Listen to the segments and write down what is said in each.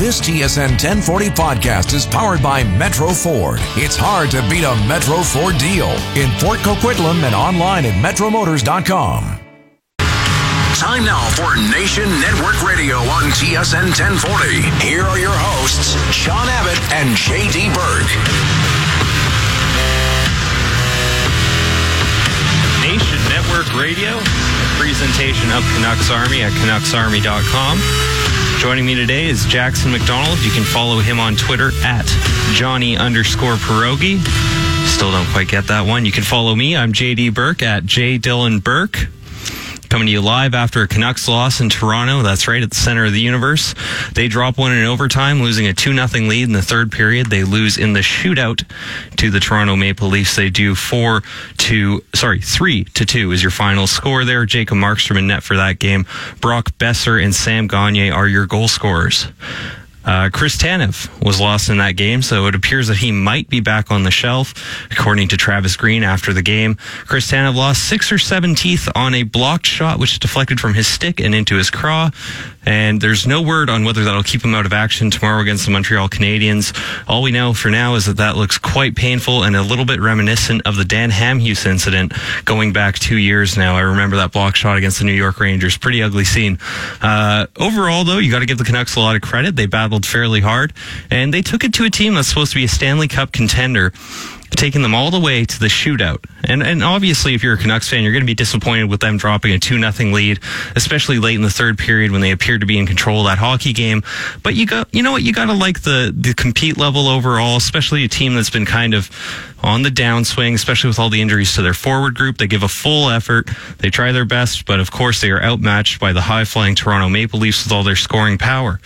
This TSN 1040 podcast is powered by Metro Ford. It's hard to beat a Metro Ford deal in Port Coquitlam and online at metromotors.com. Time now for Nation Network Radio on TSN 1040. Here are your hosts, Sean Abbott and JD Burke. Nation Network Radio, presentation of Canucks Army at CanucksArmy.com. Joining me today is Jackson McDonald. You can follow him on Twitter at Johnny underscore Pierogi. Still don't quite get that one. You can follow me. I'm JD Burke at J Dylan Burke. Coming to you live after a Canucks loss in Toronto. That's right at the center of the universe. They drop one in overtime, losing a 2 0 lead in the third period. They lose in the shootout to the Toronto Maple Leafs. They do 4 to, sorry, 3 to 2 is your final score there. Jacob Markstrom in net for that game. Brock Boeser and Sam Gagner are your goal scorers. Uh, Chris Tanev was lost in that game, so it appears that he might be back on the shelf, according to Travis Green after the game. Chris Tanev lost six or seven teeth on a blocked shot, which deflected from his stick and into his craw. And there's no word on whether that'll keep him out of action tomorrow against the Montreal Canadiens. All we know for now is that that looks quite painful and a little bit reminiscent of the Dan Hamhuis incident going back two years now. I remember that block shot against the New York Rangers. Pretty ugly scene. Uh, overall, though, you got to give the Canucks a lot of credit. They battled fairly hard, and they took it to a team that's supposed to be a Stanley Cup contender taking them all the way to the shootout. And and obviously, if you're a Canucks fan, you're going to be disappointed with them dropping a two nothing lead, especially late in the third period when they appeared to be in control of that hockey game. But you got you know what you got to like the the compete level overall, especially a team that's been kind of on the downswing, especially with all the injuries to their forward group. They give a full effort. They try their best, but of course they are outmatched by the high flying Toronto Maple Leafs with all their scoring power.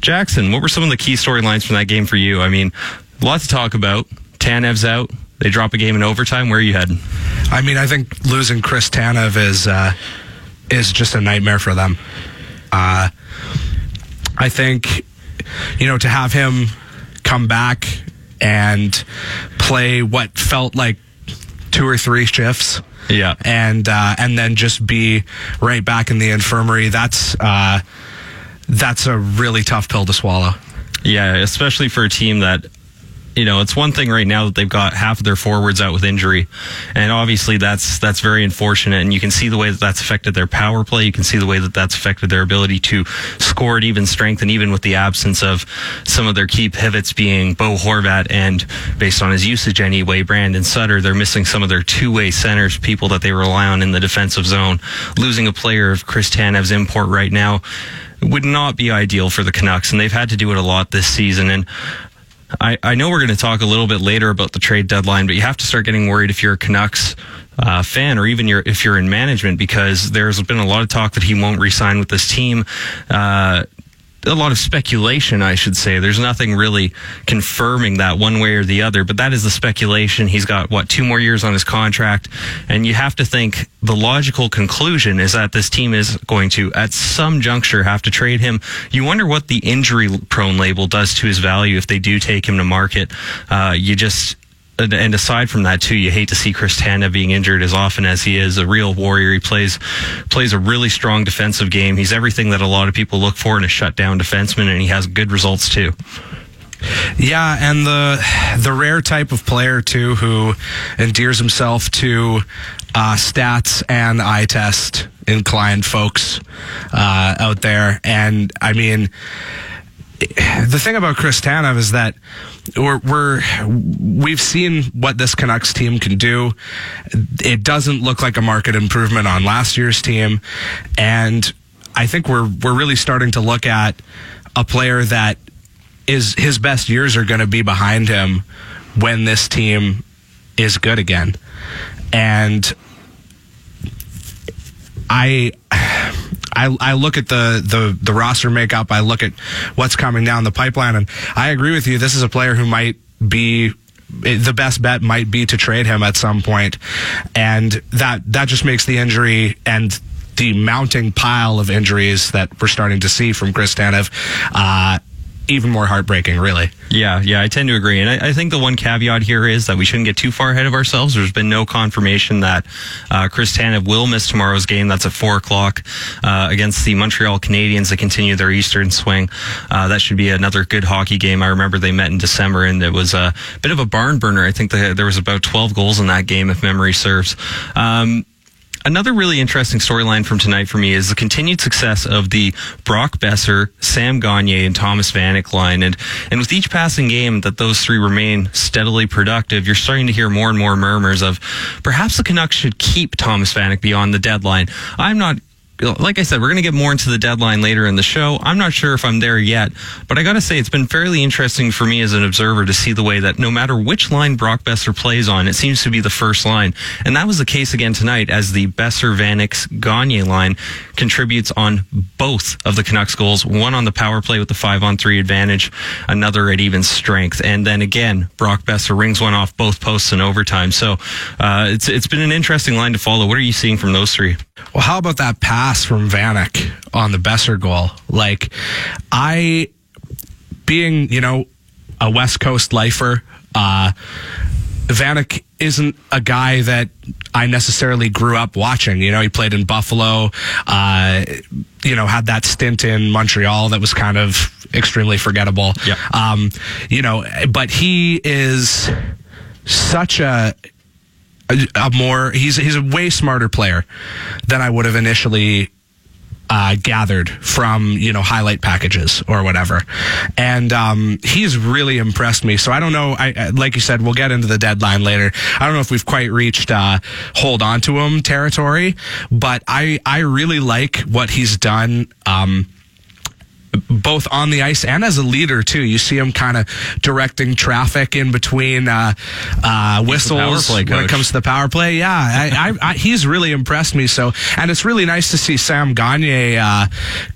Jackson, what were some of the key storylines from that game for you? I mean, a lot to talk about. Tanev's out. They drop a game in overtime. Where are you heading? I mean, I think losing Chris Tanev is uh, is just a nightmare for them. Uh, I think you know to have him come back and play what felt like two or three shifts. Yeah, and uh, and then just be right back in the infirmary. That's uh, that's a really tough pill to swallow. Yeah, especially for a team that you know, it's one thing right now that they've got half of their forwards out with injury, and obviously that's that's very unfortunate. And you can see the way that that's affected their power play. You can see the way that that's affected their ability to score at even strength, and even with the absence of some of their key pivots being Bo Horvat and based on his usage anyway, Brandon Sutter, they're missing some of their two-way centers, people that they rely on in the defensive zone. Losing a player of Chris Tanev's import right now would not be ideal for the Canucks, and they've had to do it a lot this season. And I, I know we're going to talk a little bit later about the trade deadline, but you have to start getting worried if you're a Canucks uh, fan or even if you're in management because there's been a lot of talk that he won't resign with this team. Uh, a lot of speculation, I should say. There's nothing really confirming that one way or the other, but that is the speculation. He's got, what, two more years on his contract. And you have to think the logical conclusion is that this team is going to, at some juncture, have to trade him. You wonder what the injury prone label does to his value if they do take him to market. Uh, you just, and aside from that too, you hate to see Chris Tanev being injured as often as he is. A real warrior. He plays plays a really strong defensive game. He's everything that a lot of people look for in a shutdown defenseman, and he has good results too. Yeah, and the the rare type of player too who endears himself to uh, stats and eye test inclined folks uh, out there, and I mean the thing about Chris Tanev is that we're, we're we've seen what this Canucks team can do. It doesn't look like a market improvement on last year's team, and I think we're we're really starting to look at a player that is his best years are going to be behind him when this team is good again, and I I, I look at the, the, the roster makeup. I look at what's coming down the pipeline, and I agree with you. This is a player who might be the best bet might be to trade him at some point, and that that just makes the injury and the mounting pile of injuries that we're starting to see from Chris Tanev uh, even more heartbreaking, really. Yeah, yeah, I tend to agree. And I, I, think the one caveat here is that we shouldn't get too far ahead of ourselves. There's been no confirmation that uh, Chris Tanev will miss tomorrow's game. That's at 4 o'clock uh, against the Montreal Canadiens that continue their Eastern swing. Uh, that should be another good hockey game. I remember they met in December, and it was a bit of a barn burner. I think the, there was about 12 goals in that game, if memory serves. Um, Another really interesting storyline from tonight for me is the continued success of the Brock Boeser, Sam Gagner, and Thomas Vanek line. And, and with each passing game that those three remain steadily productive, you're starting to hear more and more murmurs of perhaps the Canucks should keep Thomas Vanek beyond the deadline. I'm not like I said, we're going to get more into the deadline later in the show. I'm not sure if I'm there yet, but I got to say, it's been fairly interesting for me as an observer to see the way that no matter which line Brock Boeser plays on, it seems to be the first line. And that was the case again tonight as the Boeser Vanek Gagner line contributes on both of the Canucks goals, one on the power play with the five on three advantage, another at even strength. And then again, Brock Boeser rings one off both posts in overtime. So uh, it's, it's been an interesting line to follow. What are you seeing from those three? Well, how about that pass from Vanek on the Boeser goal? Like, I, being, you know, a West Coast lifer, uh, Vanek isn't a guy that I necessarily grew up watching. You know, he played in Buffalo, uh, you know, had that stint in Montreal that was kind of extremely forgettable. Yeah. Um, you know, but he is such a a, a more he's he's a way smarter player than I would have initially uh, gathered from you know highlight packages or whatever, and um, he's really impressed me. So I don't know. I like you said, we'll get into the deadline later. I don't know if we've quite reached uh, hold on to him territory, but I I really like what he's done. Um, both on the ice and as a leader too. You see him kind of directing traffic in between uh, uh, whistles when it comes to the power play. Yeah, I, I, I, he's really impressed me. So, and it's really nice to see Sam Gagner uh,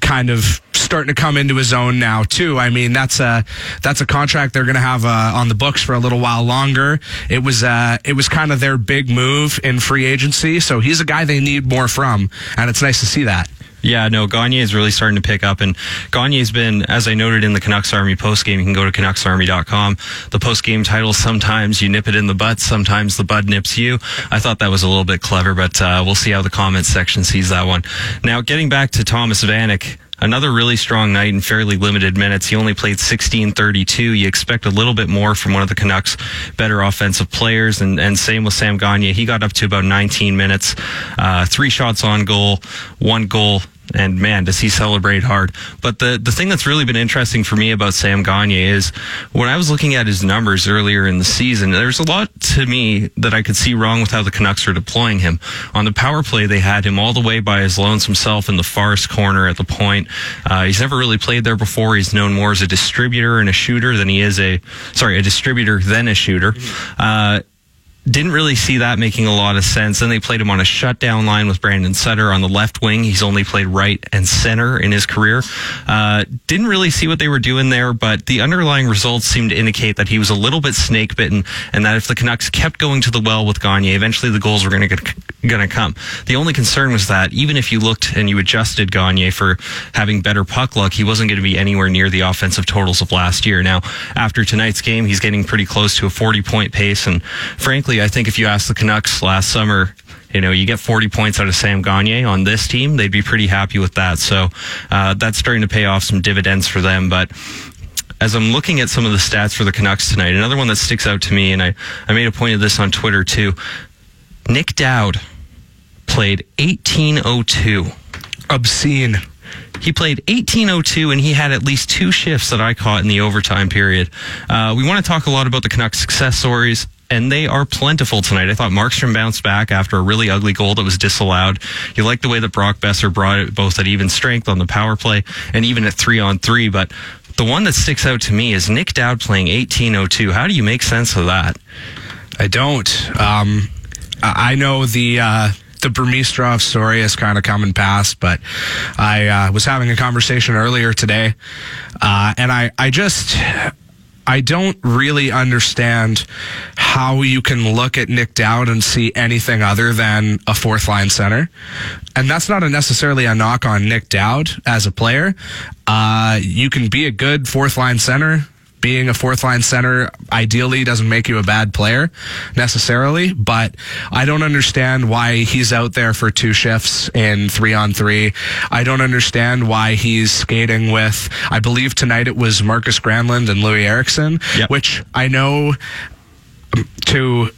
kind of starting to come into his own now too. I mean, that's a that's a contract they're going to have uh, on the books for a little while longer. It was uh, it was kind of their big move in free agency, so he's a guy they need more from, and it's nice to see that. Yeah, no, Gagner is really starting to pick up. And Gagner's been, as I noted in the Canucks Army postgame, you can go to CanucksArmy.com. The postgame title, sometimes you nip it in the butt, sometimes the bud nips you. I thought that was a little bit clever, but uh, we'll see how the comments section sees that one. Now, getting back to Thomas Vanek, another really strong night in fairly limited minutes. He only played 1632. You expect a little bit more from one of the Canucks' better offensive players, and, and same with Sam Gagner. He got up to about 19 minutes, uh, three shots on goal, one goal and man, does he celebrate hard. But the, the thing that's really been interesting for me about Sam Gagner is when I was looking at his numbers earlier in the season, there's a lot to me that I could see wrong with how the Canucks are deploying him. On the power play, they had him all the way by his lonesome self in the farthest corner at the point. Uh, he's never really played there before. He's known more as a distributor and a shooter than he is a, sorry, a distributor than a shooter. Uh, didn't really see that making a lot of sense. Then they played him on a shutdown line with Brandon Sutter on the left wing. He's only played right and center in his career. Uh, didn't really see what they were doing there, but the underlying results seemed to indicate that he was a little bit snake bitten and that if the Canucks kept going to the well with Gagner, eventually the goals were going to come. The only concern was that even if you looked and you adjusted Gagner for having better puck luck, he wasn't going to be anywhere near the offensive totals of last year. Now, after tonight's game, he's getting pretty close to a 40 point pace and frankly, I think if you asked the Canucks last summer, you know, you get 40 points out of Sam Gagner on this team, they'd be pretty happy with that. So uh, that's starting to pay off some dividends for them. But as I'm looking at some of the stats for the Canucks tonight, another one that sticks out to me, and I, I made a point of this on Twitter too. Nic Dowd played 1802. Obscene. He played 1802 and he had at least two shifts that I caught in the overtime period. Uh, we want to talk a lot about the Canucks success stories and they are plentiful tonight. I thought Markstrom bounced back after a really ugly goal that was disallowed. You like the way that Brock Boeser brought it both at even strength on the power play and even at three on three. But the one that sticks out to me is Nic Dowd playing 1802. How do you make sense of that? I don't. Um, I know the. Uh the Burmistrov story has kind of come and passed, but I uh, was having a conversation earlier today, uh, and I, I just I don't really understand how you can look at Nic Dowd and see anything other than a fourth line center. And that's not a necessarily a knock on Nic Dowd as a player. Uh, you can be a good fourth line center being a fourth line center ideally doesn't make you a bad player necessarily, but I don't understand why he's out there for two shifts in three on three. I don't understand why he's skating with, I believe tonight it was Marcus Granlund and Loui Eriksson, yep. which I know to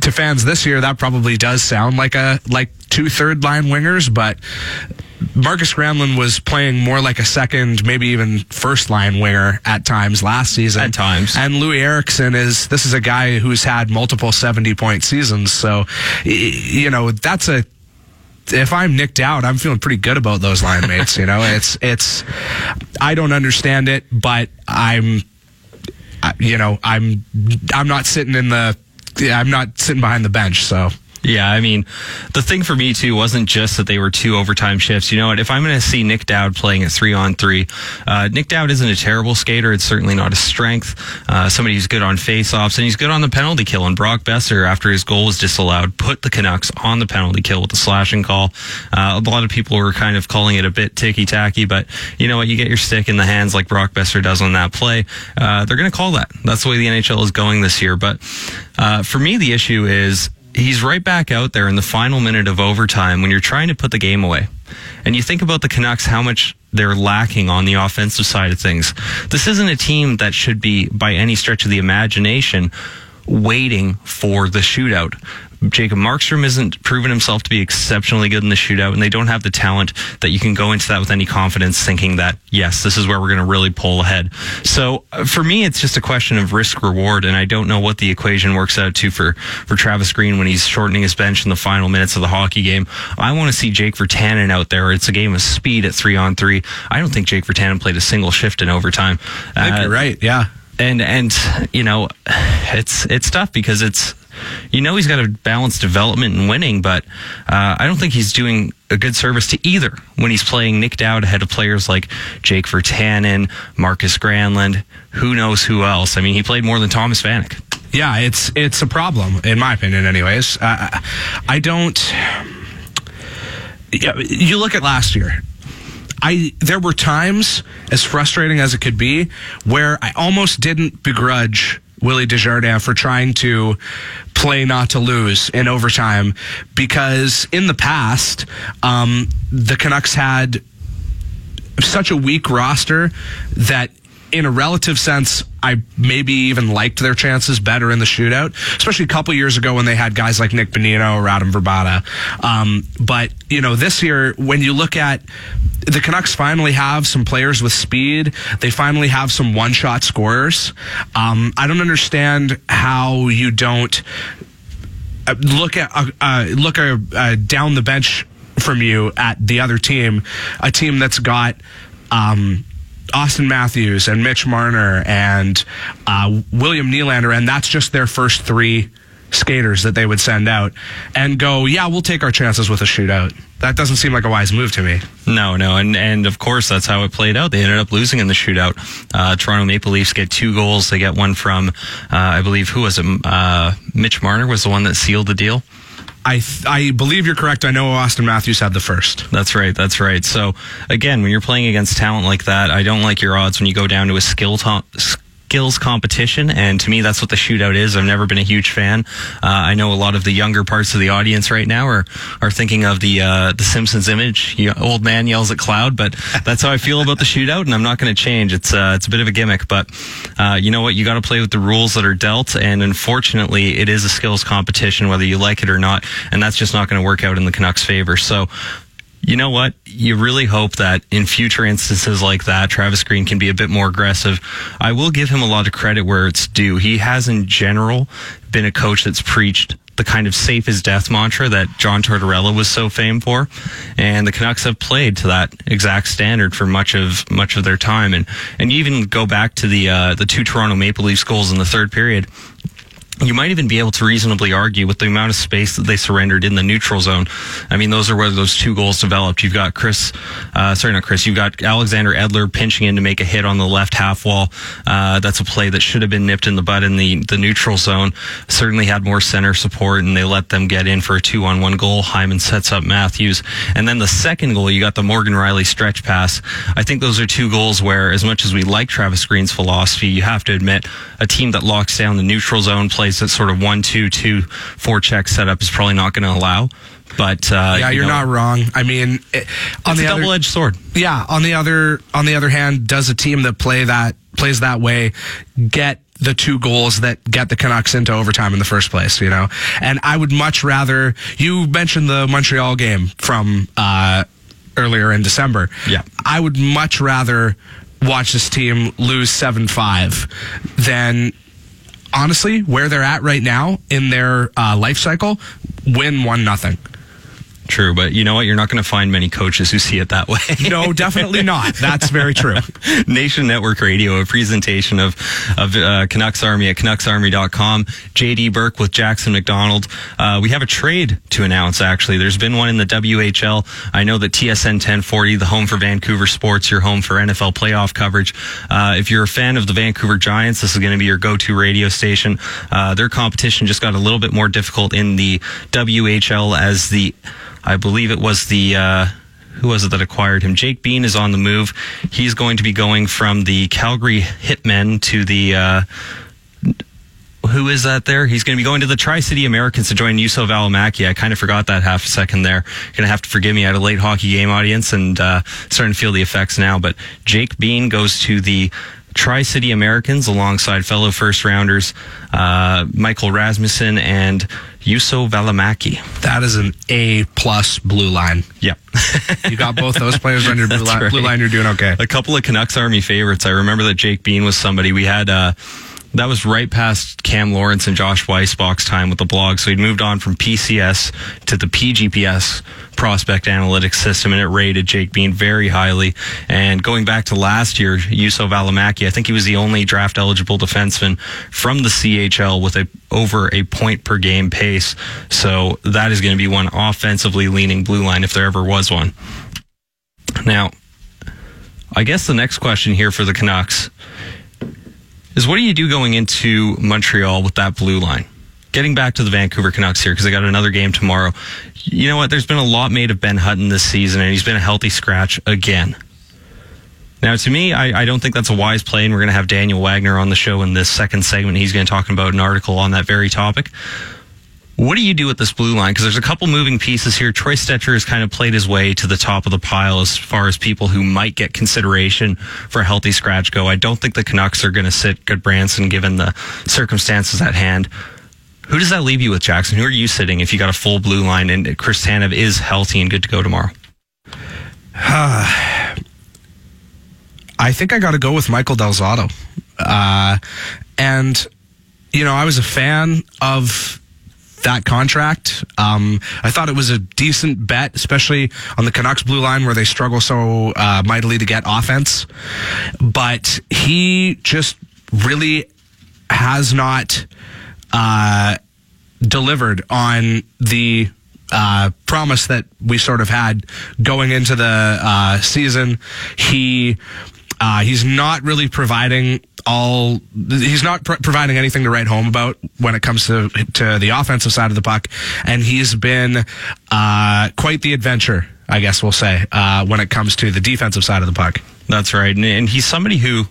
to fans this year that probably does sound like a like two third line wingers, but Marcus Granlund was playing more like a second, maybe even first line winger at times last season. At times. And Loui Eriksson is, this is a guy who's had multiple 70 point seasons. So, you know, that's a, if I'm Nic Dowd, I'm feeling pretty good about those line mates. You know, it's, it's, I don't understand it, but I'm, you know, I'm, I'm not sitting in the, I'm not sitting behind the bench. So. Yeah, I mean, the thing for me too wasn't just that they were two overtime shifts. You know what? If I'm going to see Nic Dowd playing at three on three, uh, Nic Dowd isn't a terrible skater. It's certainly not a strength. Uh, somebody who's good on faceoffs and he's good on the penalty kill. And Brock Boeser, after his goal was disallowed, put the Canucks on the penalty kill with a slashing call. Uh, a lot of people were kind of calling it a bit ticky tacky, but you know what? You get your stick in the hands like Brock Boeser does on that play. Uh, they're going to call that. That's the way the NHL is going this year. But uh, for me, the issue is he's right back out there in the final minute of overtime when you're trying to put the game away. And you think about the Canucks, how much they're lacking on the offensive side of things. This isn't a team that should be, by any stretch of the imagination, waiting for the shootout. Jacob Markstrom isn't proven himself to be exceptionally good in the shootout, and they don't have the talent that you can go into that with any confidence, thinking that yes, this is where we're going to really pull ahead. So uh, for me, it's just a question of risk reward, and I don't know what the equation works out to for for Travis Green when he's shortening his bench in the final minutes of the hockey game. I want to see Jake Virtanen out there. It's a game of speed at three on three. I don't think Jake Virtanen played a single shift in overtime. I think uh, you're right. Yeah and and you know it's it's tough because it's you know he's got a balanced development and winning, but uh, I don't think he's doing a good service to either when he's playing Nic Dowd ahead of players like Jake Virtanen, Marcus Granlund, who knows who else. I mean, he played more than Thomas Vanek. Yeah, it's it's a problem in my opinion. Anyways, uh, I don't. Yeah, you look at last year. I there were times, as frustrating as it could be, where I almost didn't begrudge Willie Desjardins for trying to play not to lose in overtime because in the past, um, the Canucks had such a weak roster that in a relative sense, I maybe even liked their chances better in the shootout, especially a couple years ago when they had guys like Nick Bonino or Radim Vrbata. Um, but, you know, this year, when you look at the Canucks finally have some players with speed. They finally have some one shot scorers. Um, I don't understand how you don't uh, look at uh, uh, look uh, uh, down the bench from you at the other team, a team that's got. Um, Auston Matthews and Mitch Marner and William Nylander, and that's just their first three skaters that they would send out and go, yeah, we'll take our chances with a shootout. That doesn't seem like a wise move to me. No, no, and and of course that's how it played out. They ended up losing in the shootout. Uh, Toronto Maple Leafs get two goals. They get one from, uh, I believe, who was it? Uh, Mitch Marner was the one that sealed the deal. I th- I believe you're correct. I know Auston Matthews had the first. That's right. That's right. So again, when you're playing against talent like that, I don't like your odds when you go down to a skill to- skills competition, and to me, that's what the shootout is. I've never been a huge fan. Uh, I know a lot of the younger parts of the audience right now are are thinking of the uh, the Simpsons image. You old man yells at cloud, but that's how I feel about the shootout, and I'm not going to change. It's uh, it's a bit of a gimmick, but uh, you know what? You got to play with the rules that are dealt, and unfortunately, it is a skills competition, whether you like it or not, and that's just not going to work out in the Canucks' favor. So you know what? You really hope that in future instances like that, Travis Green can be a bit more aggressive. I will give him a lot of credit where it's due. He has, in general, been a coach that's preached the kind of safe as death mantra that John Tortorella was so famed for, and the Canucks have played to that exact standard for much of much of their time. And and you even go back to the uh, the two Toronto Maple Leafs goals in the third period you might even be able to reasonably argue with the amount of space that they surrendered in the neutral zone. I mean, those are where those two goals developed. You've got Chris, uh, sorry, not Chris, you've got Alexander Edler pinching in to make a hit on the left half wall. Uh, that's a play that should have been nipped in the bud in the, the neutral zone. Certainly had more center support and they let them get in for a two on one goal. Hyman sets up Matthews. And then the second goal, you got the Morgan Rielly stretch pass. I think those are two goals where, as much as we like Travis Green's philosophy, you have to admit a team that locks down the neutral zone play plays that sort of one, two, two, four check setup is probably not going to allow. But uh, yeah, you you're know, not wrong. I mean, it, on It's the a other, double-edged sword. Yeah, on the other on the other hand, does a team that play that plays that way get the two goals that get the Canucks into overtime in the first place? You know, and I would much rather you mentioned the Montreal game from uh, earlier in December. Yeah. I would much rather watch this team lose seven five than honestly where they're at right now in their uh, life cycle win one nothing. True, but you know what? You're not going to find many coaches who see it that way. No, definitely not. That's very true. Nation Network Radio, a presentation of of uh, Canucks Army at CanucksArmy.com. JD Burke with Jackson McDonald. Uh, we have a trade to announce. Actually, there's been one in the WHL. I know that TSN 1040, the home for Vancouver sports, your home for NFL playoff coverage. Uh, if you're a fan of the Vancouver Giants, this is going to be your go-to radio station. Uh, their competition just got a little bit more difficult in the WHL as the I believe it was the uh, who was it that acquired him? Jake Bean is on the move. He's going to be going from the Calgary Hitmen to the. Uh, who is that there? He's going to be going to the Tri City Americans to join Juuso Valimaki. I kind of forgot that half a second there. You're going to have to forgive me. I had a late hockey game audience and uh, starting to feel the effects now. But Jake Bean goes to the Tri City Americans alongside fellow first rounders uh, Michael Rasmussen and Juuso Valimaki. That is an A plus blue line. Yep. You got both those players on your blue line. right. Blue line, you're doing okay. a couple of Canucks Army favorites. I remember that Jake Bean was somebody we had. Uh, that was right past Cam Lawrence and Josh Weissbach's time with the blog. So he'd moved on from PCS to the PGPS prospect analytics system, and it rated Jake Bean very highly. And going back to last year, Juuso Valimaki, I think he was the only draft eligible defenseman from the CHL with a over a point per game pace. So that is going to be one offensively leaning blue line if there ever was one. Now, I guess the next question here for the Canucks is what do you do going into Montreal with that blue line? Getting back to the Vancouver Canucks here because they got another game tomorrow. You know what? There's been a lot made of Ben Hutton this season, and he's been a healthy scratch again. Now, to me, I, I don't think that's a wise play, and we're going to have Daniel Wagner on the show in this second segment. He's going to talk about an article on that very topic. What do you do with this blue line? Because there's a couple moving pieces here. Troy Stecher has kind of played his way to the top of the pile as far as people who might get consideration for a healthy scratch go. I don't think the Canucks are going to sit Gudbranson given the circumstances at hand. Who does that leave you with, Jackson? Who are you sitting if you got a full blue line and Chris Tanev is healthy and good to go tomorrow? I think I got to go with Michael Del Zotto. Uh, and, you know, I was a fan of that contract. Um, I thought it was a decent bet, especially on the Canucks blue line where they struggle so uh, mightily to get offense. But he just really has not uh, delivered on the uh, promise that we sort of had going into the uh, season. He uh, he's not really providing all. He's not pr- providing anything to write home about when it comes to to the offensive side of the puck, and he's been uh, quite the adventure, I guess we'll say, uh, when it comes to the defensive side of the puck. That's right. And, and he's somebody who,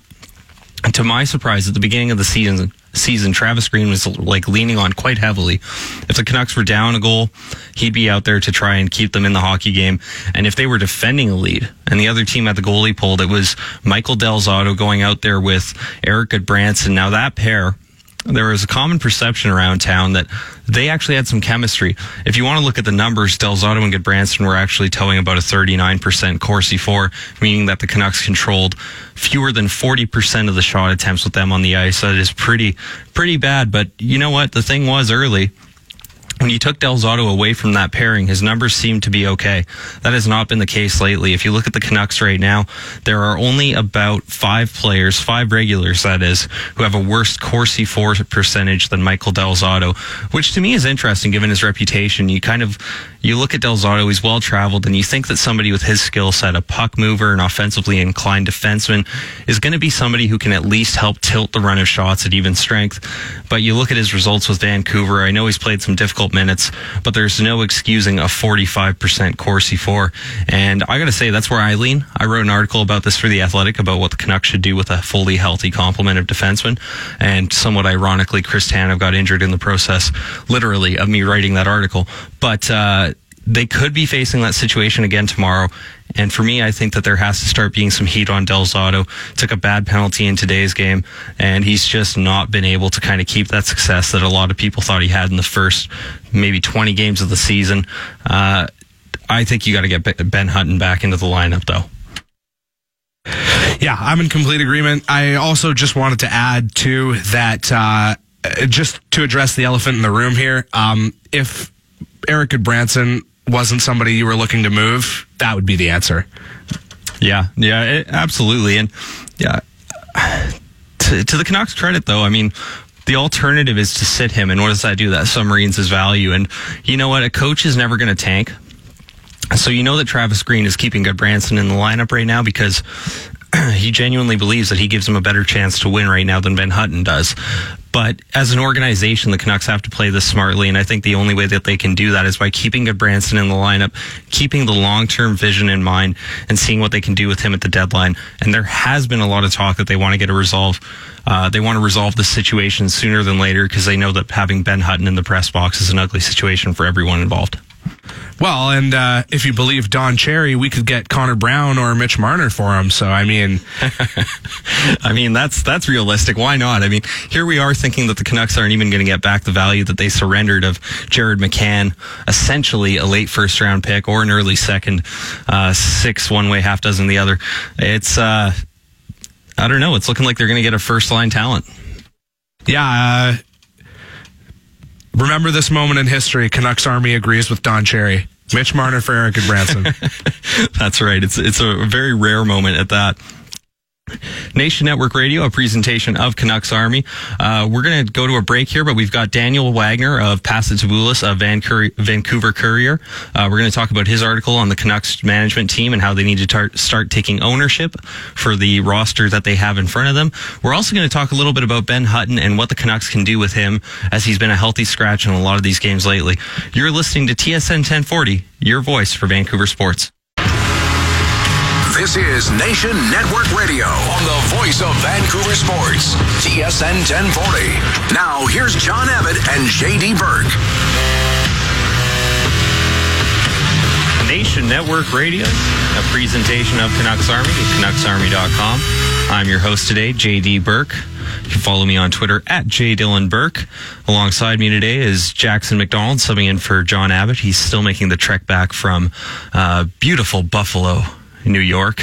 to my surprise, at the beginning of the season, season, Travis Green was like leaning on quite heavily. If the Canucks were down a goal, he'd be out there to try and keep them in the hockey game. And if they were defending a lead and the other team had the goalie pulled, it was Michael Del Zotto going out there with Erik Gudbranson. Now that pair, there was a common perception around town that they actually had some chemistry. If you want to look at the numbers, Del Zotto and Gudbranson were actually towing about a 39% Corsi for, meaning that the Canucks controlled fewer than 40% of the shot attempts with them on the ice. That is pretty, pretty bad. But you know what? The thing was early, when you took Del Zotto away from that pairing, his numbers seem to be okay. That has not been the case lately. If you look at the Canucks right now, there are only about five players, five regulars, that is, who have a worse Corsi for percentage than Michael Del Zotto, which to me is interesting given his reputation. You kind of you look at Del Zotto, he's well traveled, and you think that somebody with his skill set, a puck mover, an offensively inclined defenseman, is going to be somebody who can at least help tilt the run of shots at even strength. But you look at his results with Vancouver. I know he's played some difficult minutes, but there's no excusing a 45% Corsi for. And I got to say, that's where I lean. I wrote an article about this for The Athletic about what the Canucks should do with a fully healthy complement of defensemen. And somewhat ironically, Chris Tanev got injured in the process, literally, of me writing that article. But, uh, they could be facing that situation again tomorrow. And for me, I think that there has to start being some heat on Del Zotto. Took a bad penalty in today's game, and he's just not been able to kind of keep that success that a lot of people thought he had in the first maybe 20 games of the season. Uh, I think you got to get Ben Hutton back into the lineup, though. Yeah, I'm in complete agreement. I also just wanted to add to that, uh, just to address the elephant in the room here. Um, if Erik Gudbranson wasn't somebody you were looking to move, that would be the answer. Yeah, yeah, it, absolutely. And yeah, to, to the Canucks' credit, though, I mean, the alternative is to sit him. And what does that do? That submarines his value. And you know what? A coach is never going to tank. So you know that Travis Green is keeping Gudbranson in the lineup right now because he genuinely believes that he gives him a better chance to win right now than Ben Hutton does. But as an organization, the Canucks have to play this smartly, and I think the only way that they can do that is by keeping Gudbranson in the lineup, keeping the long-term vision in mind, and seeing what they can do with him at the deadline. And there has been a lot of talk that they want to get a resolve. Uh, they want to resolve the situation sooner than later because they know that having Ben Hutton in the press box is an ugly situation for everyone involved. Well, and uh, if you believe Don Cherry, we could get Connor Brown or Mitch Marner for him. So I mean, I mean that's that's realistic. Why not? I mean, here we are thinking that the Canucks aren't even going to get back the value that they surrendered of Jared McCann, essentially a late first round pick or an early second, uh, six one way, half dozen the other. It's uh, I don't know. It's looking like they're going to get a first line talent. Yeah, uh, Remember this moment in history. Canucks Army agrees with Don Cherry. Mitch Marner for Erik Gudbranson. That's right. It's it's a very rare moment at that. Nation Network Radio, a presentation of Canucks Army. Uh, we're going to go to a break here, but we've got Daniel Wagner of Pass it to Bulis of Vancouver Courier. Uh, we're going to talk about his article on the Canucks management team and how they need to tar- start taking ownership for the roster that they have in front of them. We're also going to talk a little bit about Ben Hutton and what the Canucks can do with him as he's been a healthy scratch in a lot of these games lately. You're listening to TSN 1040, your voice for Vancouver sports. This is Nation Network Radio on the voice of Vancouver sports, TSN 1040. Now, here's John Abbott and JD Burke. Nation Network Radio, a presentation of Canucks Army at CanucksArmy.com. I'm your host today, JD Burke. You can follow me on Twitter at JDylanBurke. Alongside me today is Jackson McDonald, subbing in for John Abbott. He's still making the trek back from uh, beautiful Buffalo, New York.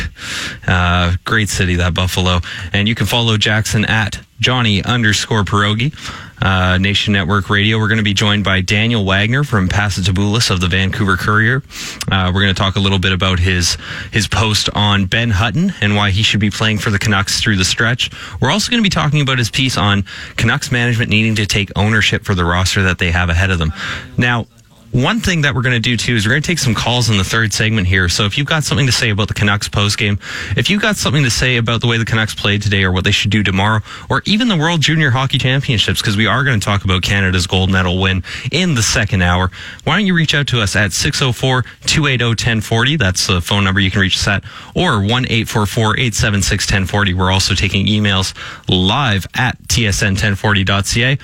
Uh, great city, that Buffalo. And you can follow Jackson at Johnny underscore pierogi. Uh, Nation Network Radio. We're going to be joined by Daniel Wagner from Pass it to Bulis of the Vancouver Courier. Uh, we're going to talk a little bit about his his post on Ben Hutton and why he should be playing for the Canucks through the stretch. We're also going to be talking about his piece on Canucks management needing to take ownership for the roster that they have ahead of them. Now, one thing that we're going to do too is we're going to take some calls in the third segment here. So if you've got something to say about the Canucks post game, if you've got something to say about the way the Canucks played today or what they should do tomorrow, or even the World Junior Hockey Championships, because we are going to talk about Canada's gold medal win in the second hour, why don't you reach out to us at 604 280 1040? That's the phone number you can reach us at, or 1 844 876 1040. We're also taking emails live at tsn1040.ca.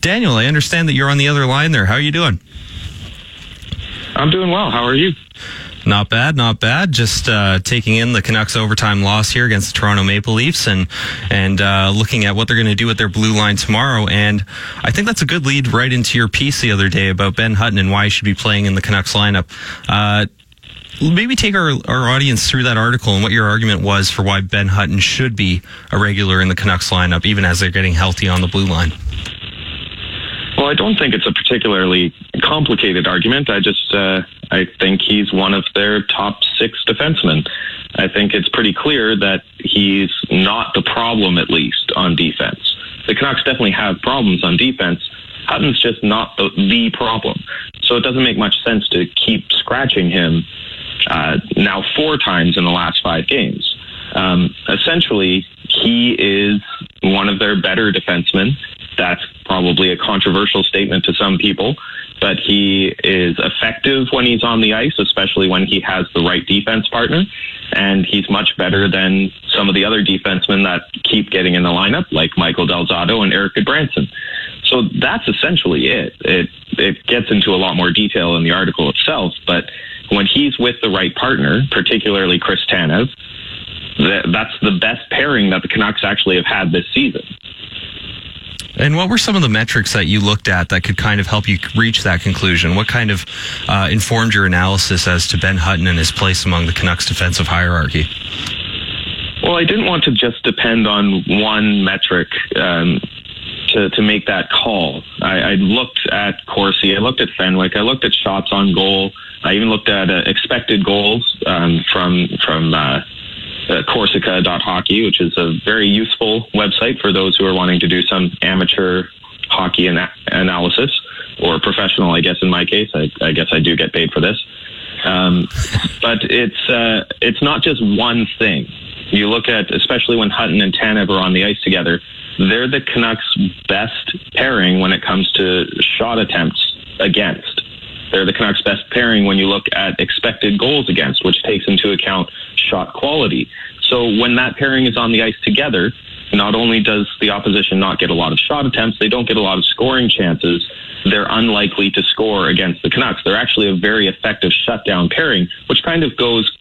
Daniel, I understand that you're on the other line there. How are you doing? I'm doing well. How are you? Not bad, not bad. Just uh, taking in the Canucks overtime loss here against the Toronto Maple Leafs, and and uh, looking at what they're going to do with their blue line tomorrow. And I think that's a good lead right into your piece the other day about Ben Hutton and why he should be playing in the Canucks lineup. Uh, maybe take our, our audience through that article and what your argument was for why Ben Hutton should be a regular in the Canucks lineup, even as they're getting healthy on the blue line. Well, I don't think it's a particularly complicated argument. I just uh, I think he's one of their top six defensemen. I think it's pretty clear that he's not the problem, at least on defense. The Canucks definitely have problems on defense. Hutton's just not the, the problem. So it doesn't make much sense to keep scratching him uh, now four times in the last five games. Um, essentially, he is one of their better defensemen. That's probably a controversial statement to some people, but he is effective when he's on the ice, especially when he has the right defense partner. And he's much better than some of the other defensemen that keep getting in the lineup, like Michael Del Zotto and Erik Gudbranson. So that's essentially it. It it gets into a lot more detail in the article itself, but when he's with the right partner, particularly Chris Tanev, that's the best pairing that the Canucks actually have had this season. And what were some of the metrics that you looked at that could kind of help you reach that conclusion? What kind of uh, informed your analysis as to Ben Hutton and his place among the Canucks defensive hierarchy? Well, I didn't want to just depend on one metric um, to, to make that call. I, I looked at Corsi, I looked at Fenwick, I looked at shots on goal, I even looked at uh, expected goals um, from from uh, uh, Corsica.hockey, which is a very useful website for those who are wanting to do some amateur hockey ana- analysis or professional. I guess in my case, I, I guess I do get paid for this. Um, but it's uh, it's not just one thing. You look at, especially when Hutton and Tanev are on the ice together, they're the Canucks' best pairing when it comes to shot attempts against. They're the Canucks' best pairing when you look at expected goals against, which takes into account shot quality. So when that pairing is on the ice together, not only does the opposition not get a lot of shot attempts, they don't get a lot of scoring chances. They're unlikely to score against the Canucks. They're actually a very effective shutdown pairing, which kind of goes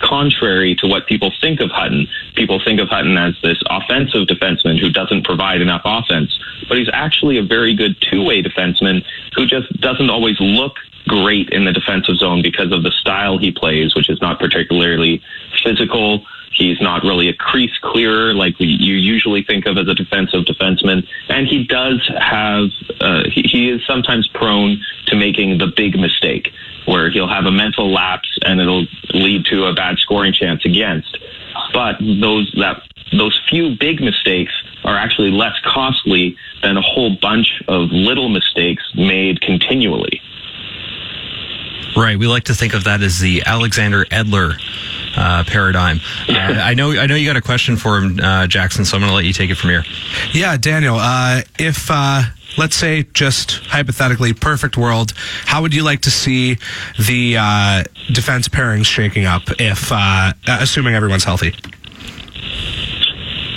contrary to what people think of Hutton. People think of Hutton as this offensive defenseman who doesn't provide enough offense, but he's actually a very good two-way defenseman who just doesn't always look great in the defensive zone because of the style he plays, which is not particularly physical. He's not really a crease clearer like you usually think of as a defensive defenseman. And he does have, uh, he, he is sometimes prone to making the big mistake where he'll have a mental lapse and it'll lead to a bad scoring chance against. But those, that, those few big mistakes are actually less costly than a whole bunch of little mistakes made continually. Right. We like to think of that as the Alexander Edler uh, paradigm. Uh, I know. I know you got a question for him, uh, Jackson. So I'm going to let you take it from here. Yeah, Daniel. Uh, if uh, let's say, just hypothetically, perfect world, how would you like to see the uh, defense pairings shaking up? If assuming everyone's healthy.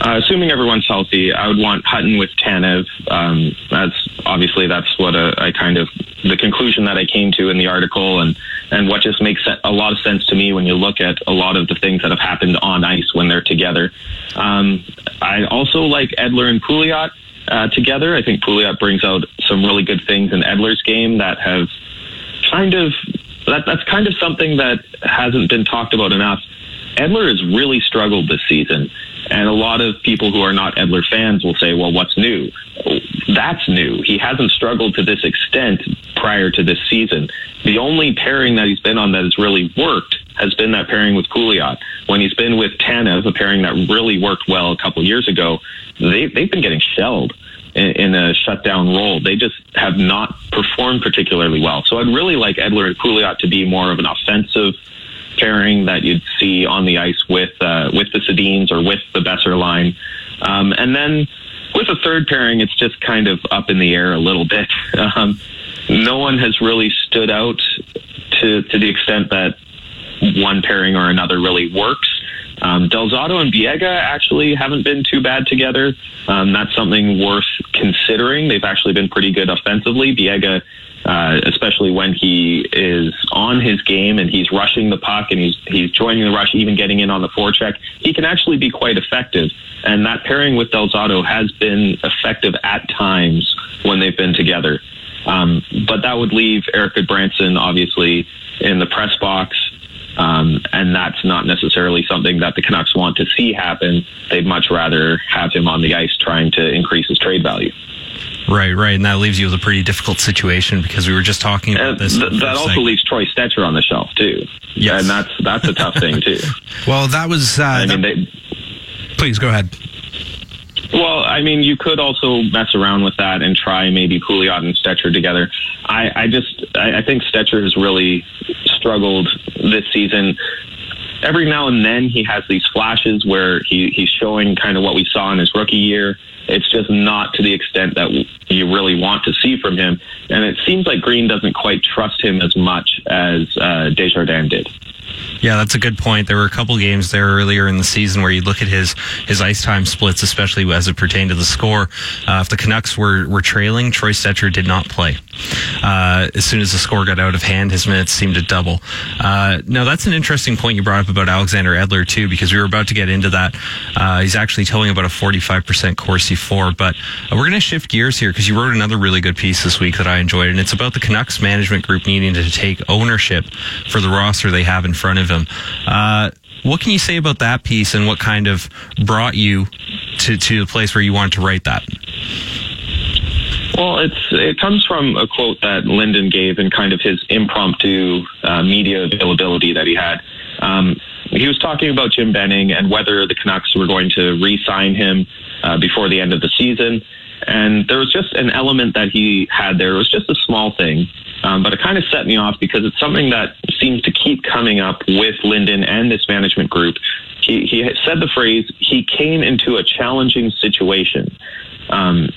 Uh, assuming everyone's healthy, I would want Hutton with Tanev. Um, that's obviously that's what a, I kind of the conclusion that I came to in the article, and and what just makes a lot of sense to me when you look at a lot of the things that have happened on ice when they're together. Um, I also like Edler and Pouliot uh, together. I think Pouliot brings out some really good things in Edler's game that have kind of that that's kind of something that hasn't been talked about enough. Edler has really struggled this season. And a lot of people who are not Edler fans will say, well, what's new? That's new. He hasn't struggled to this extent prior to this season. The only pairing that he's been on that has really worked has been that pairing with Pouliot. When he's been with Tanev, a pairing that really worked well a couple years ago, they, they've been getting shelled in, in a shutdown role. They just have not performed particularly well. So I'd really like Edler and Pouliot to be more of an offensive pairing that you'd see on the ice with uh, with the Sedins or with the Boeser line, um, and then with a third pairing, it's just kind of up in the air a little bit. Um, no one has really stood out to to the extent that one pairing or another really works. Um, Del Zotto and Biega actually haven't been too bad together. Um, that's something worth considering. They've actually been pretty good offensively. Biega uh, especially when he is on his game and he's rushing the puck and he's he's joining the rush, even getting in on the forecheck. He can actually be quite effective, and that pairing with Del Zotto has been effective at times when they've been together. Um, but that would leave Erik Gudbranson obviously in the press box. Um, and that's not necessarily something that the Canucks want to see happen. They'd much rather have him on the ice trying to increase his trade value. Right, right, and that leaves you with a pretty difficult situation because we were just talking about And this. th- that also leaves Troy Stecher on the shelf too. Yes. and that's that's a tough thing too. Well, that was. Uh, I mean, that- they, please go ahead. Well, I mean, you could also mess around with that and try maybe Pouliot and Stecher together. I, I just, I, I think Stecher has really struggled this season. Every now and then he has these flashes where he, he's showing kind of what we saw in his rookie year. It's just not to the extent that you really want to see from him. And it seems like Green doesn't quite trust him as much as uh, Desjardins did. Yeah, that's a good point. There were a couple games there earlier in the season where you look at his his ice time splits, especially as it pertained to the score. Uh, if the Canucks were were trailing, Troy Stecher did not play. Uh, as soon as the score got out of hand, his minutes seemed to double. Uh, now that's an interesting point you brought up about Alexander Edler too, because we were about to get into that. Uh, he's actually towing about a 45% Corsi for, but uh, we're going to shift gears here because you wrote another really good piece this week that I enjoyed, and it's about the Canucks management group needing to take ownership for the roster they have in front of Uh, what can you say about that piece and what kind of brought you to, to the place where you wanted to write that? Well, it's it comes from a quote that Linden gave in kind of his impromptu uh, media availability that he had. Um, he was talking about Jim Benning and whether the Canucks were going to re-sign him uh, before the end of the season. And there was just an element that he had there. It was just a small thing, um, but it kind of set me off because it's something that seems to keep coming up with Linden and this management group. He, he said the phrase, he came into a challenging situation. Um,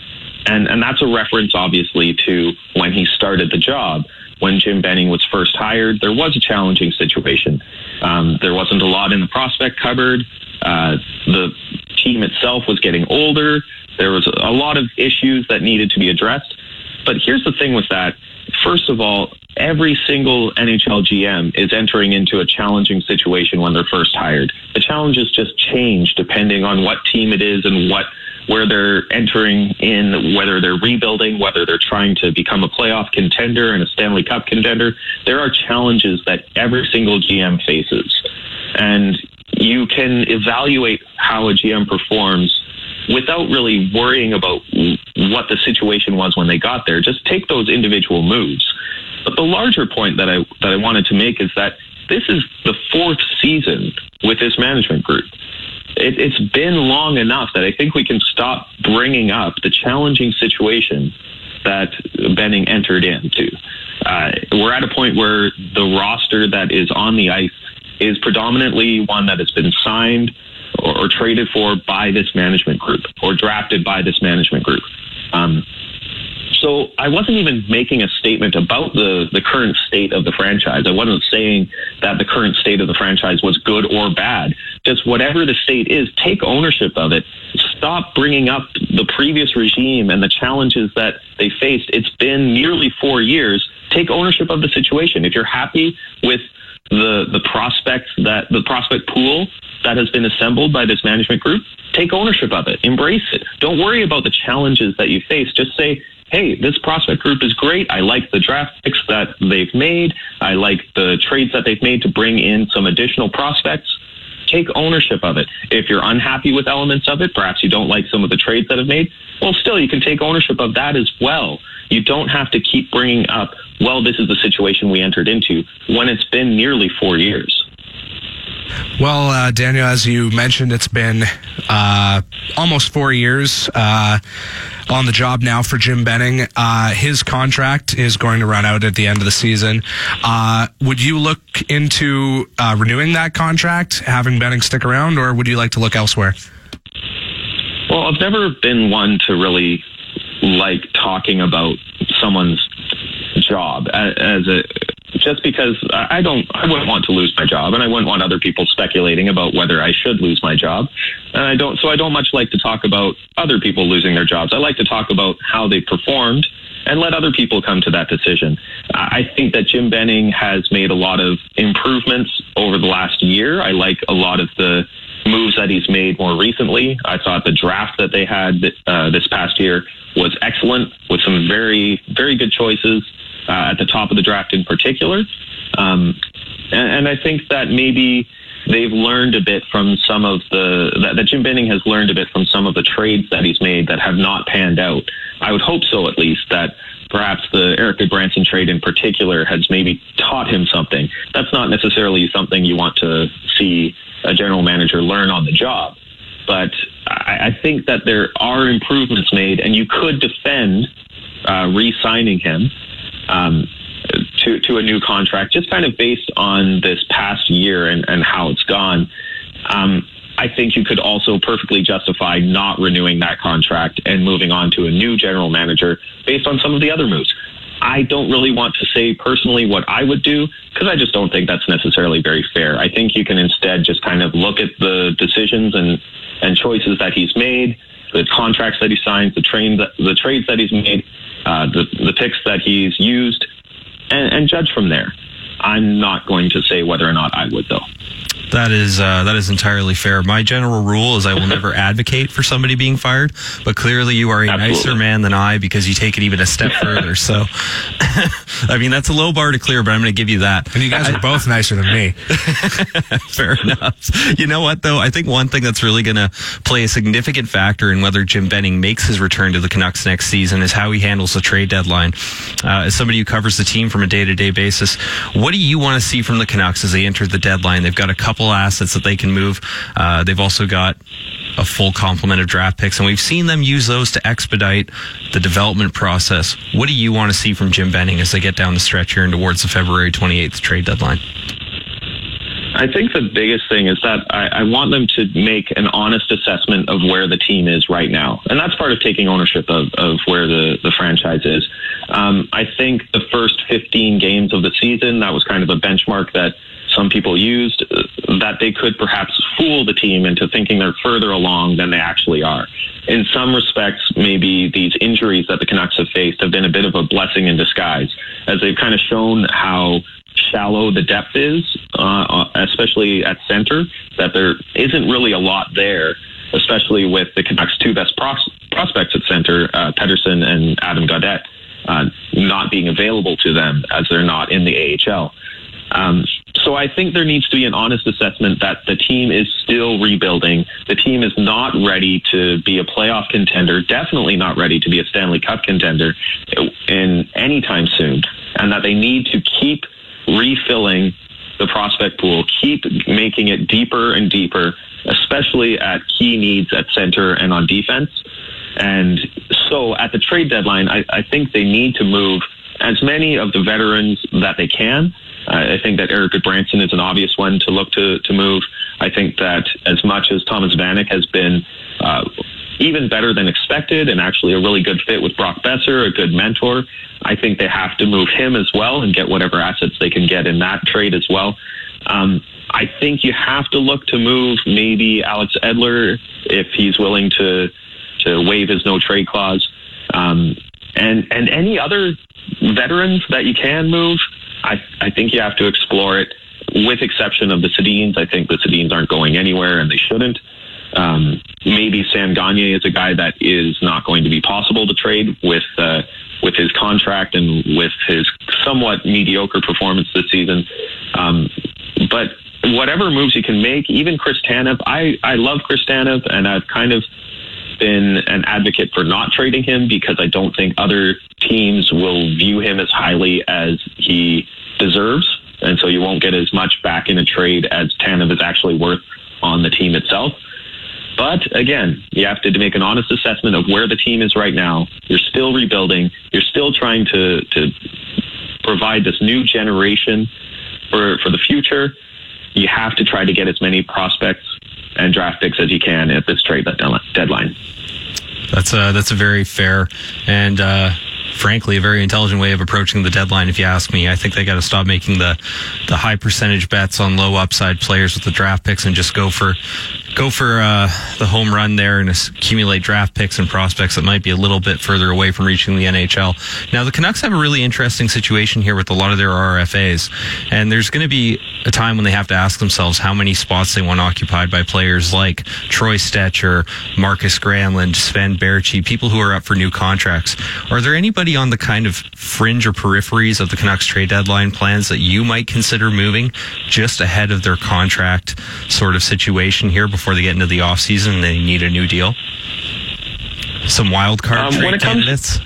and, and that's a reference, obviously, to when he started the job. When Jim Benning was first hired, there was a challenging situation. Um, there wasn't a lot in the prospect cupboard. Uh, the team itself was getting older. There was a lot of issues that needed to be addressed. But here's the thing with that. First of all, every single NHL GM is entering into a challenging situation when they're first hired. The challenges just change depending on what team it is and what where they're entering in, whether they're rebuilding, whether they're trying to become a playoff contender and a Stanley Cup contender. There are challenges that every single GM faces. And you can evaluate how a GM performs without really worrying about what the situation was when they got there. Just take those individual moves. But the larger point that I that I wanted to make is that this is the fourth season with this management group. It, it's been long enough that I think we can stop bringing up the challenging situation that Benning entered into. Uh, we're at a point where the roster that is on the ice is predominantly one that has been signed or, or traded for by this management group or drafted by this management group. Um, so I wasn't even making a statement about the, the current state of the franchise. I wasn't saying that the current state of the franchise was good or bad. Just whatever the state is, take ownership of it. Stop bringing up the previous regime and the challenges that they faced. It's been nearly four years. Take ownership of the situation. If you're happy with the the prospects that the prospect pool that has been assembled by this management group, take ownership of it. Embrace it. Don't worry about the challenges that you face. Just say, hey, this prospect group is great. I like the draft picks that they've made. I like the trades that they've made to bring in some additional prospects. Take ownership of it. If you're unhappy with elements of it, perhaps you don't like some of the trades that have made, well, still, you can take ownership of that as well. You don't have to keep bringing up, well, this is the situation we entered into when it's been nearly four years. Well, uh, Daniel, as you mentioned, it's been uh, almost four years uh, on the job now for Jim Benning. Uh, his contract is going to run out at the end of the season. Uh, would you look into uh, renewing that contract, having Benning stick around, or would you like to look elsewhere? Well, I've never been one to really like talking about someone's job as a just because I don't, I wouldn't want to lose my job, and I wouldn't want other people speculating about whether I should lose my job. And I don't, so I don't much like to talk about other people losing their jobs. I like to talk about how they performed and let other people come to that decision. I think that Jim Benning has made a lot of improvements over the last year. I like a lot of the moves that he's made more recently. I thought the draft that they had uh, this past year was excellent with some very, very good choices uh, at the top of the draft in particular. Um, and, and, I think that maybe they've learned a bit from some of the that, that, Jim Benning has learned a bit from some of the trades that he's made that have not panned out. I would hope so at least that perhaps the Erik Gudbranson trade in particular has maybe taught him something. That's not necessarily something you want to see a general manager learn on the job. But I, I think that there are improvements made, and you could defend uh, re-signing him um, to to a new contract, just kind of based on this past year and, and how it's gone. Um, I think you could also perfectly justify not renewing that contract and moving on to a new general manager based on some of the other moves. I don't really want to say personally what I would do because I just don't think that's necessarily very fair. I think you can instead just kind of look at the decisions and, and choices that he's made, the contracts that he signs, the trains, the trades that he's made, uh, the the picks that he's used, and, and judge from there. I'm not going to say whether or not I would though. That is uh, that is entirely fair. My general rule is I will never advocate for somebody being fired, but clearly you are a Absolutely. nicer man than I because you take it even a step further. So, I mean that's a low bar to clear, but I'm going to give you that. And you guys are both nicer than me. fair enough. You know what though? I think one thing that's really going to play a significant factor in whether Jim Benning makes his return to the Canucks next season is how he handles the trade deadline. Uh, as somebody who covers the team from a day to day basis, what do you want to see from the Canucks as they enter the deadline? They've got a couple couple assets that they can move. Uh, they've also got a full complement of draft picks, and we've seen them use those to expedite the development process. What do you want to see from Jim Benning as they get down the stretch here and towards the February 28th trade deadline? I think the biggest thing is that I, I, want them to make an honest assessment of where the team is right now. And that's part of taking ownership of, of where the, the franchise is. Um, I think the first 15 games of the season, that was kind of a benchmark that some people used that they could perhaps fool the team into thinking they're further along than they actually are. In some respects, maybe these injuries that the Canucks have faced have been a bit of a blessing in disguise, as they've kind of shown how shallow the depth is, uh, uh especially at center, that there isn't really a lot there, especially with the Canucks' two best pros- prospects at center, uh, Pettersson and Adam Gaudette, uh, not being available to them as they're not in the AHL. Um, so I think there needs to be an honest assessment that the team is still rebuilding. The team is not ready to be a playoff contender, definitely not ready to be a Stanley Cup contender in any time soon, and that they need to keep refilling the prospect pool, keep making it deeper and deeper, especially at key needs at center and on defense. And so at the trade deadline, I, I think they need to move as many of the veterans that they can I think that Erik Gudbranson is an obvious one to look to, to move. I think that as much as Thomas Vanek has been uh, even better than expected and actually a really good fit with Brock Boeser, a good mentor, I think they have to move him as well and get whatever assets they can get in that trade as well. Um, I think you have to look to move maybe Alex Edler if he's willing to to waive his no trade clause, um, and and any other veterans that you can move. I, I think you have to explore it with exception of the Sedins. I think the Sedins aren't going anywhere and they shouldn't. Um, maybe Sam Gagner is a guy that is not going to be possible to trade with uh, with his contract and with his somewhat mediocre performance this season. Um, but whatever moves you can make, even Chris Tanev, I, I love Chris Tanev and I've kind of been an advocate for not trading him because I don't think other teams will view him as highly as he deserves. And so you won't get as much back in a trade as Tanev is actually worth on the team itself. But again, you have to make an honest assessment of where the team is right now. You're still rebuilding. You're still trying to, to provide this new generation for, for the future. You have to try to get as many prospects and draft picks as you can at this trade deadline. That's a that's a very fair and uh, frankly a very intelligent way of approaching the deadline. If you ask me, I think they got to stop making the the high percentage bets on low upside players with the draft picks and just go for go for uh, the home run there and accumulate draft picks and prospects that might be a little bit further away from reaching the NHL. Now, the Canucks have a really interesting situation here with a lot of their RFAs, and there's going to be a time when they have to ask themselves how many spots they want occupied by players like Troy Stecher, Marcus Granlund, Sven Baertschi, people who are up for new contracts. Are there anybody on the kind of fringe or peripheries of the Canucks trade deadline plans that you might consider moving just ahead of their contract sort of situation here before they get into the offseason and they need a new deal? some wild card Um, trade when it comes- candidates?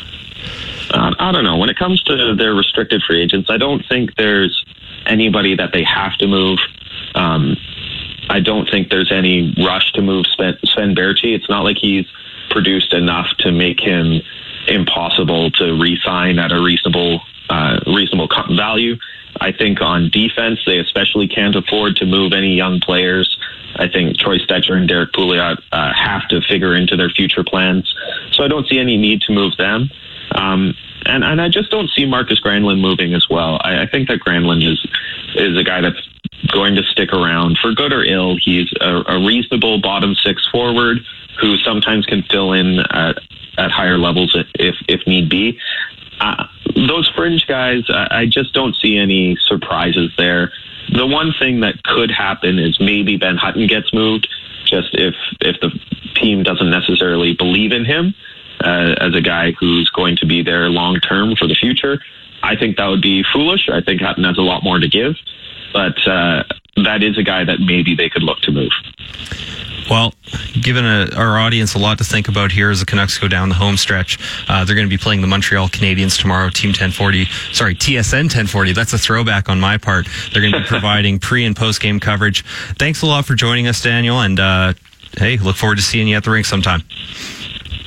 Uh, I don't know. When it comes to their restricted free agents, I don't think there's anybody that they have to move. Um, I don't think there's any rush to move Sven, Sven Baertschi. It's not like he's produced enough to make him impossible to re-sign at a reasonable uh, reasonable value. I think on defense, they especially can't afford to move any young players. I think Troy Stecher and Derrick Pouliot uh, have to figure into their future plans. So I don't see any need to move them. Um, and, and I just don't see Marcus Granlund moving as well. I, I think that Granlund is is a guy that's going to stick around for good or ill. He's a, a reasonable bottom six forward who sometimes can fill in at, at higher levels if if need be. Uh, those fringe guys, I, I just don't see any surprises there. The one thing that could happen is maybe Ben Hutton gets moved, just if if the team doesn't necessarily believe in him uh, as a guy who's going to be there long term for the future. I think that would be foolish. I think Hutton has a lot more to give, but uh, that is a guy that maybe they could look to move. Well, given a, our audience a lot to think about here as the Canucks go down the home stretch, uh, they're going to be playing the Montreal Canadiens tomorrow, Team 1040. Sorry, TSN 1040. That's a throwback on my part. They're going to be providing pre and post game coverage. Thanks a lot for joining us, Daniel. And uh, hey, look forward to seeing you at the rink sometime.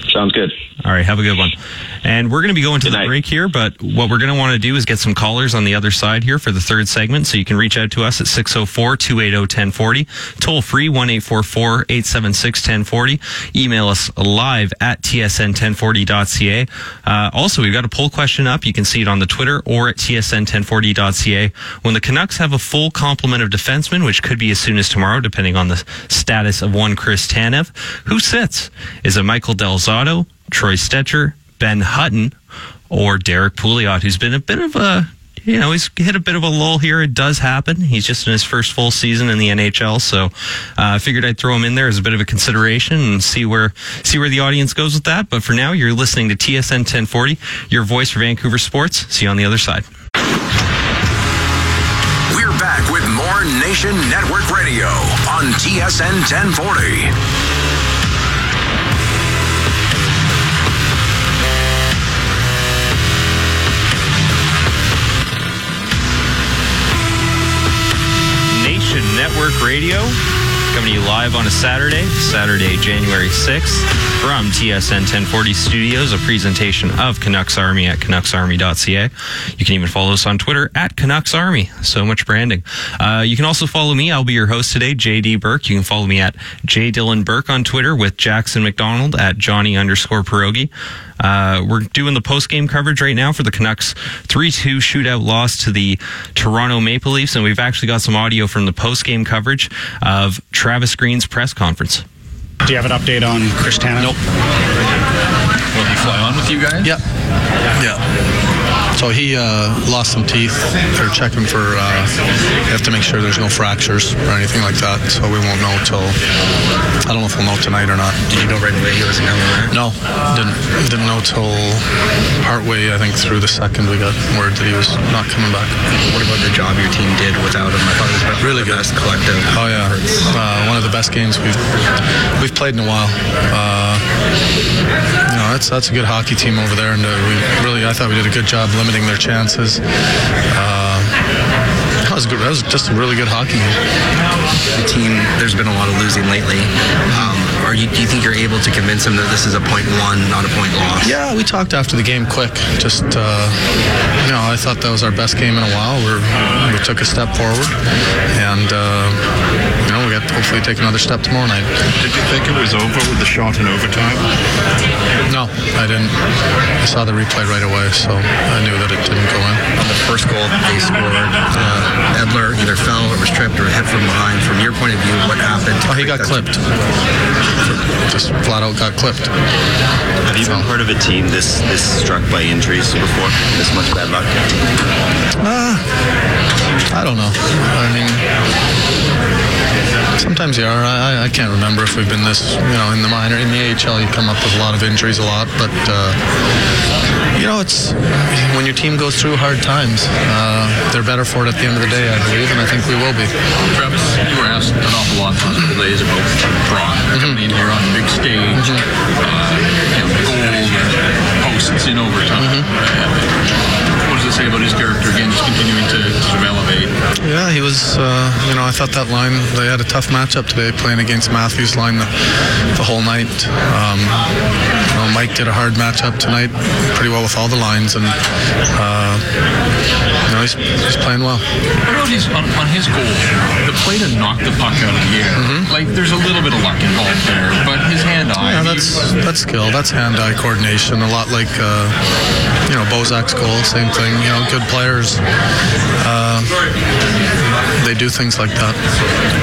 Sounds good. All right, have a good one. And we're going to be going to Good the night. break here, but what we're going to want to do is get some callers on the other side here for the third segment. So you can reach out to us at 604 280 1040, toll free 1 844 876 1040. Email us live at tsn1040.ca. Uh, also, we've got a poll question up. You can see it on the Twitter or at tsn1040.ca. When the Canucks have a full complement of defensemen, which could be as soon as tomorrow, depending on the status of one Chris Tanev, who sits? Is it Michael Del Zotto, Troy Stecher, Ben Hutton, or Derrick Pouliot, who's been a bit of a you know, he's hit a bit of a lull here. It does happen. He's just in his first full season in the NHL, so uh, I figured I'd throw him in there as a bit of a consideration and see where see where the audience goes with that. But for now, you're listening to TSN 1040, your voice for Vancouver sports. See you on the other side. We're back with more Nation Network Radio on TSN 1040. Radio. Coming to you live on a Saturday, Saturday, January 6th, from TSN 1040 Studios, a presentation of Canucks Army at CanucksArmy.ca. You can even follow us on Twitter at Canucks Army. So much branding. Uh, you can also follow me. I'll be your host today, JD Burke. You can follow me at J Dylan Burke on Twitter with Jackson McDonald at Johnny underscore Pierogi. Uh, we're doing the post game coverage right now for the Canucks 3 2 shootout loss to the Toronto Maple Leafs, and we've actually got some audio from the post game coverage of Travis Green's press conference. Do you have an update on Chris Tanev? Nope. Will he fly on with you guys? Yeah. Yeah. So he uh, lost some teeth. They're checking for. Uh, they have to make sure there's no fractures or anything like that. So we won't know till. I don't know if we'll know tonight or not. Did you know right away he was going there? No, didn't didn't know till partway. I think through the second we got word that he was not coming back. What about the job your team did without him? I thought it was Really good. best collective. Oh yeah, uh, one of the best games we've we've played in a while. Uh, you know, that's that's a good hockey team over there, and uh, we really I thought we did a good job limiting their chances. Uh, that was good. That was just a really good hockey game. The team, there's been a lot of losing lately. Um, are you, do you think you're able to convince them that this is a point one, not a point loss? Yeah, we talked after the game quick. Just, uh, you know, I thought that was our best game in a while. We're, we took a step forward, and, uh, hopefully take another step tomorrow night. Did you think it was over with the shot in overtime? No, I didn't. I saw the replay right away, so I knew that it didn't go in. On the first goal they scored, uh, Edler either fell or was tripped or hit from behind. From your point of view, what happened? Oh, he got that- clipped. Just flat out got clipped. Have you been part of a team this this struck by injuries before? This much bad luck? Uh, I don't know. I mean, sometimes you are. I, I can't remember if we've been this, you know, in the minor, in the AHL, you come up with a lot of injuries a lot, but uh, you know, it's when your team goes through hard times, uh, they're better for it at the end of the day, I believe, and I think we will be. Travis, you were asked an awful lot the last couple days about Braun coming in here on the big stage, uh, you know, goal posts in overtime. It say about his character again, just continuing to, to sort of elevate? Yeah, he was. Uh, you know, I thought that line. They had a tough matchup today, playing against Matthews' line the, the whole night. Um, you know, Mike did a hard matchup tonight, pretty well with all the lines, and uh, you know, he's, he's playing well. What about his, on, on his goal? The play to knock the puck out of the air. Like, there's a little bit of luck involved there, but his hand-eye. Yeah, that's that's skill. That's hand-eye coordination. A lot like uh, you know Bozak's goal. Same thing. You know, good players. Uh, they do things like that.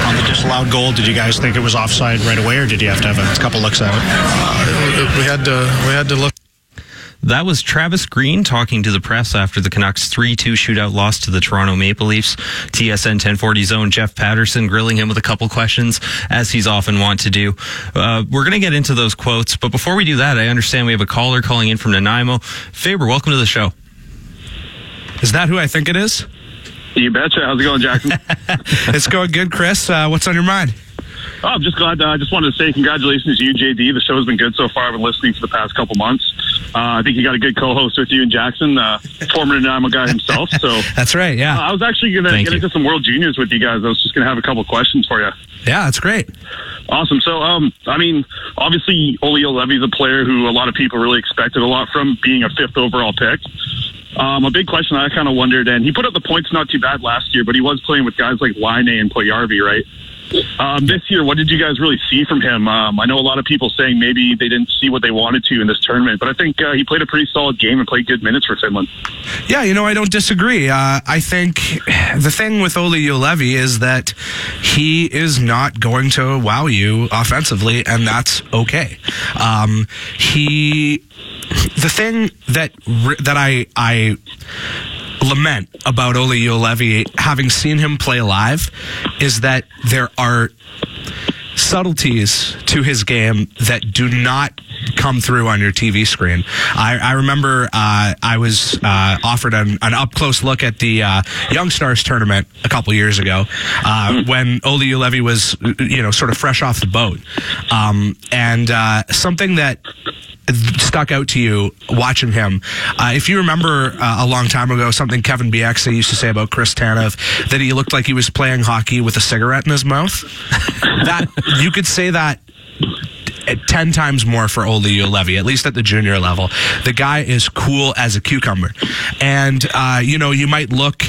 On the disallowed goal, did you guys think it was offside right away, or did you have to have a couple looks at it? Uh, we had to we had to look. That was Travis Green talking to the press after the Canucks 3 2 shootout loss to the Toronto Maple Leafs. TSN 1040 zone Jeff Paterson grilling him with a couple questions, as he's often wont to do. Uh, we're going to get into those quotes, but before we do that, I understand we have a caller calling in from Nanaimo. Faber, welcome to the show. Is that who I think it is? You betcha. How's it going, Jackson? it's going good, Chris. Uh, what's on your mind? Oh, I'm just glad. I uh, just wanted to say congratulations to you, JD. The show's been good so far. I've been listening for the past couple months. Uh, I think you got a good co-host with you and Jackson, uh, former Nanaimo guy himself. So that's right. Yeah, uh, I was actually going to get you. into some World Juniors with you guys. I was just going to have a couple questions for you. Yeah, that's great. Awesome. So, um, I mean, obviously, Olli Juolevi's a player who a lot of people really expected a lot from, being a fifth overall pick. Um, a big question I kind of wondered, and he put up the points not too bad last year, but he was playing with guys like Laine and Puljujarvi, right? Um, this year, what did you guys really see from him? Um, I know a lot of people saying maybe they didn't see what they wanted to in this tournament, but I think uh, he played a pretty solid game and played good minutes for Finland. Yeah, you know, I don't disagree. Uh, I think the thing with Olli Juolevi is that he is not going to wow you offensively, and that's okay. Um, he, the thing that that I I lament about Olli Juolevi, having seen him play live, is that there are subtleties to his game that do not come through on your TV screen. I, I remember uh, I was uh, offered an, an, up close look at the uh, Young Stars tournament a couple years ago uh, when Olli Juolevi was, you know, sort of fresh off the boat, um, and uh, something that stuck out to you watching him? Uh, if you remember uh, a long time ago, something Kevin Bieksa used to say about Chris Tanev, that he looked like he was playing hockey with a cigarette in his mouth. that you could say that 10 times more for Olli Juolevi, at least at the junior level. The guy is cool as a cucumber. And, uh, you know, you might look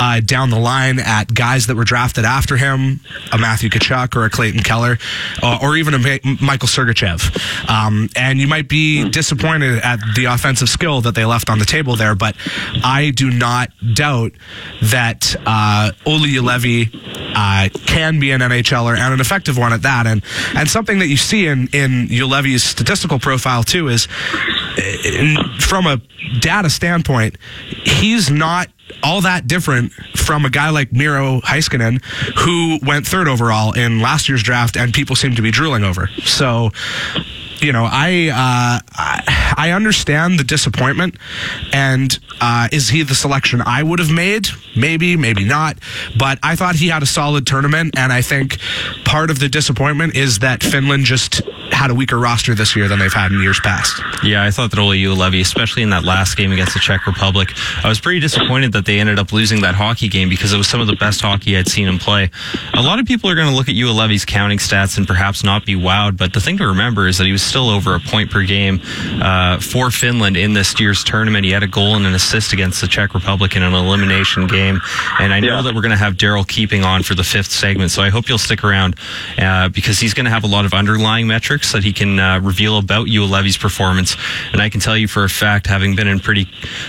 uh, down the line at guys that were drafted after him, a Matthew Tkachuk or a Clayton Keller, uh, or even a Michael Sergachev. Um, and you might be disappointed at the offensive skill that they left on the table there, but I do not doubt that uh, Juolevi uh, can be an NHLer and an effective one at that. And and something that you see in in Juolevi's statistical profile too is in, from a data standpoint, he's not all that different from a guy like Miro Heiskanen, who went third overall in last year's draft, and people seem to be drooling over. So you know, I, uh, I, understand the disappointment, and uh, is he the selection I would have made? Maybe, maybe not. But I thought he had a solid tournament, and I think part of the disappointment is that Finland just had a weaker roster this year than they've had in years past. Yeah, I thought that Olli Juolevi, especially in that last game against the Czech Republic, I was pretty disappointed that they ended up losing that hockey game because it was some of the best hockey I'd seen him play. A lot of people are going to look at Juolevi's counting stats and perhaps not be wowed, but the thing to remember is that he was still over a point per game uh, for Finland in this year's tournament. He had a goal and an assist against the Czech Republic in an elimination game. And I know yeah. that we're going to have Daryl Keeping on for the fifth segment, so I hope you'll stick around uh, because he's going to have a lot of underlying metrics that he can uh, reveal about Juolevi's performance. And I can tell you for a fact, having been in pretty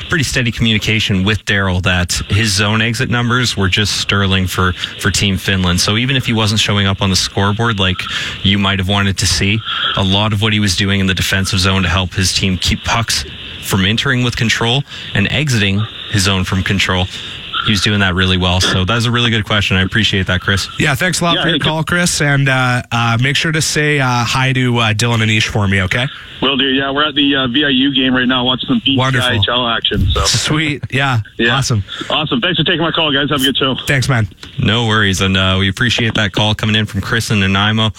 pretty steady communication with Daryl, that his zone exit numbers were just sterling for for Team Finland. So even if he wasn't showing up on the scoreboard like you might have wanted to see, a lot of what he was doing in the defensive zone to help his team keep pucks from entering with control and exiting his zone from control he was doing that really well. So that was a really good question. I appreciate that, Chris. Yeah, thanks a lot Yeah, for your call, Chris. And uh, uh, make sure to say uh, hi to uh, Dylan Anish for me, okay? Will do. Yeah, we're at the uh, VIU game right now, watching some Wonderful. BCIHL action. So Sweet. Yeah. yeah, Awesome. awesome. Thanks for taking my call, guys. Have a good show. Thanks, man. No worries, and uh, we appreciate that call coming in from Chris and Nanaimo.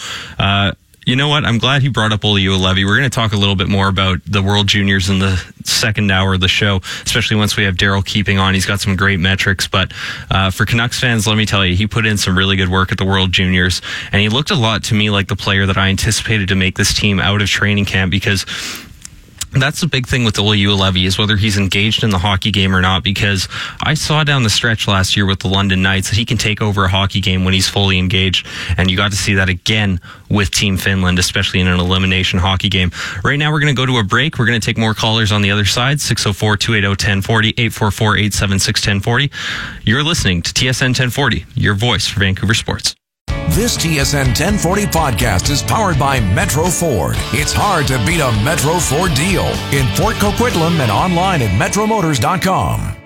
You know what? I'm glad he brought up Olli Juolevi. We're going to talk a little bit more about the World Juniors in the second hour of the show, especially once we have Daryl keeping on. He's got some great metrics, but uh, for Canucks fans, let me tell you, he put in some really good work at the World Juniors, and he looked a lot to me like the player that I anticipated to make this team out of training camp because that's the big thing with Olli Juolevi is whether he's engaged in the hockey game or not. Because I saw down the stretch last year with the London Knights that he can take over a hockey game when he's fully engaged, and you got to see that again with Team Finland, especially in an elimination hockey game. Right now, we're going to go to a break. We're going to take more callers on the other side 604 280 1040 844 876 1040. You're listening to TSN 1040, your voice for Vancouver sports. This TSN 1040 podcast is powered by Metro Ford. It's hard to beat a Metro Ford deal in Port Coquitlam and online at metromotors.com.